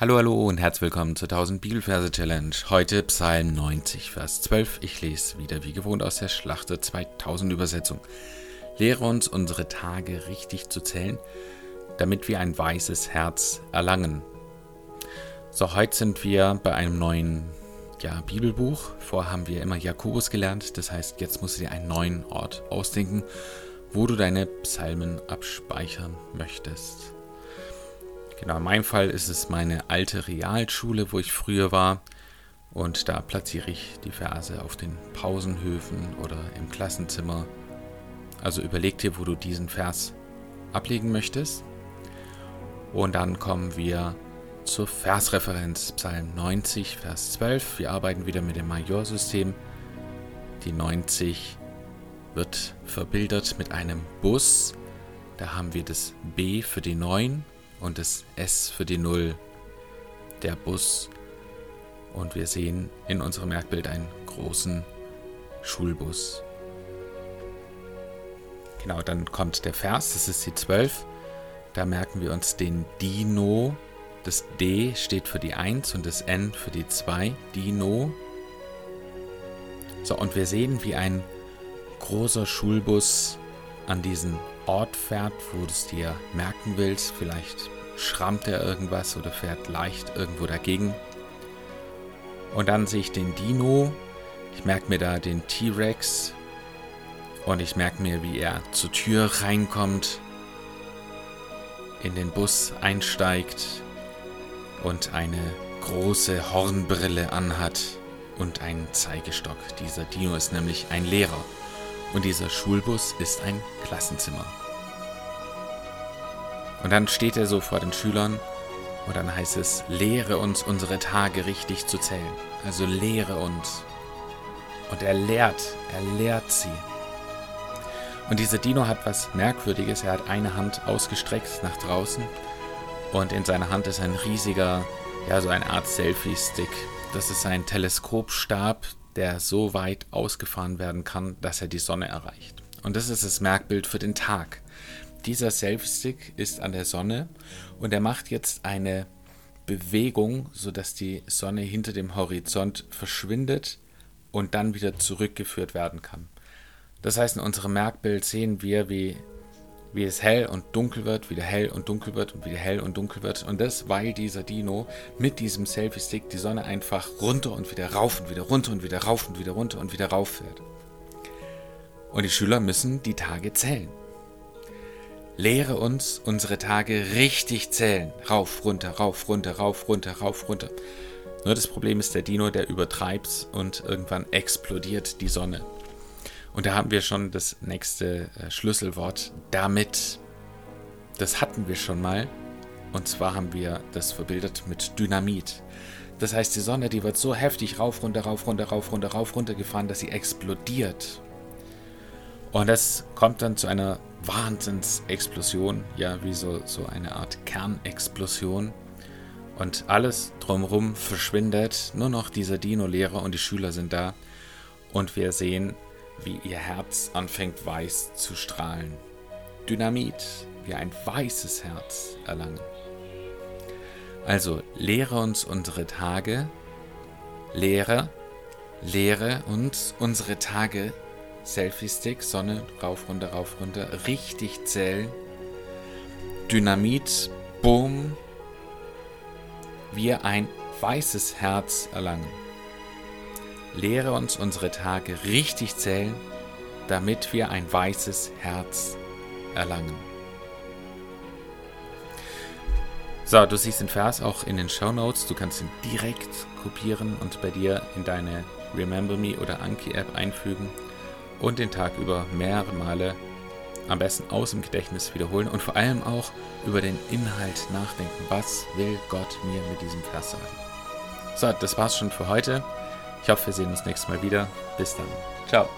Hallo, hallo und herzlich willkommen zur 1000 Bibelverse Challenge. Heute Psalm 90, Vers 12. Ich lese wieder wie gewohnt aus der Schlachte 2000 Übersetzung. Lehre uns unsere Tage richtig zu zählen, damit wir ein weißes Herz erlangen. So, heute sind wir bei einem neuen ja, Bibelbuch. Vorher haben wir immer Jakobus gelernt. Das heißt, jetzt musst du dir einen neuen Ort ausdenken, wo du deine Psalmen abspeichern möchtest. Genau, in meinem Fall ist es meine alte Realschule, wo ich früher war. Und da platziere ich die Verse auf den Pausenhöfen oder im Klassenzimmer. Also überleg dir, wo du diesen Vers ablegen möchtest. Und dann kommen wir zur Versreferenz, Psalm 90, Vers 12. Wir arbeiten wieder mit dem Majorsystem. Die 90 wird verbildert mit einem Bus. Da haben wir das B für die 9 und das S für die 0, der Bus. Und wir sehen in unserem Merkbild einen großen Schulbus. Genau, dann kommt der Vers, das ist die 12. Da merken wir uns den Dino. Das D steht für die 1 und das N für die 2. Dino. So, und wir sehen, wie ein großer Schulbus an diesen Ort fährt, wo du es dir merken willst. Vielleicht schrammt er irgendwas oder fährt leicht irgendwo dagegen. Und dann sehe ich den Dino. Ich merke mir da den T-Rex. Und ich merke mir, wie er zur Tür reinkommt, in den Bus einsteigt und eine große Hornbrille anhat und einen Zeigestock. Dieser Dino ist nämlich ein Lehrer. Und dieser Schulbus ist ein Klassenzimmer. Und dann steht er so vor den Schülern und dann heißt es, lehre uns unsere Tage richtig zu zählen. Also lehre uns. Und er lehrt, er lehrt sie. Und dieser Dino hat was Merkwürdiges. Er hat eine Hand ausgestreckt nach draußen und in seiner Hand ist ein riesiger, ja, so eine Art Selfie-Stick. Das ist ein Teleskopstab, der so weit ausgefahren werden kann, dass er die Sonne erreicht. Und das ist das Merkbild für den Tag. Dieser Selfie-Stick ist an der Sonne und er macht jetzt eine Bewegung, sodass die Sonne hinter dem Horizont verschwindet und dann wieder zurückgeführt werden kann. Das heißt, in unserem Merkbild sehen wir, wie, wie es hell und dunkel wird, wieder hell und dunkel wird und wieder hell und dunkel wird. Und das, weil dieser Dino mit diesem Selfie-Stick die Sonne einfach runter und wieder rauf und wieder runter und wieder rauf und wieder runter und wieder rauf fährt. Und die Schüler müssen die Tage zählen. Lehre uns unsere Tage richtig zählen. Rauf, runter, rauf, runter, rauf, runter, rauf, runter. Nur das Problem ist der Dino, der übertreibt und irgendwann explodiert die Sonne. Und da haben wir schon das nächste äh, Schlüsselwort. Damit. Das hatten wir schon mal. Und zwar haben wir das verbildert mit Dynamit. Das heißt, die Sonne, die wird so heftig rauf, runter, rauf, runter, rauf, runter, rauf, runter gefahren, dass sie explodiert. Und das kommt dann zu einer Wahnsinnsexplosion, ja, wie so, so eine Art Kernexplosion. Und alles drumherum verschwindet. Nur noch dieser Dino-Lehrer und die Schüler sind da. Und wir sehen, wie ihr Herz anfängt weiß zu strahlen. Dynamit, wie ein weißes Herz erlangen. Also lehre uns unsere Tage, lehre, lehre uns unsere Tage Selfie-Stick, Sonne, rauf, runter, rauf, runter, richtig zählen. Dynamit, Boom, wir ein weißes Herz erlangen. Lehre uns unsere Tage richtig zählen, damit wir ein weißes Herz erlangen. So, du siehst den Vers auch in den Show Notes. Du kannst ihn direkt kopieren und bei dir in deine Remember Me oder Anki App einfügen und den Tag über mehrere Male am besten aus dem Gedächtnis wiederholen und vor allem auch über den Inhalt nachdenken. Was will Gott mir mit diesem Vers sagen? So, das war's schon für heute. Ich hoffe, wir sehen uns nächstes Mal wieder. Bis dann. Ciao.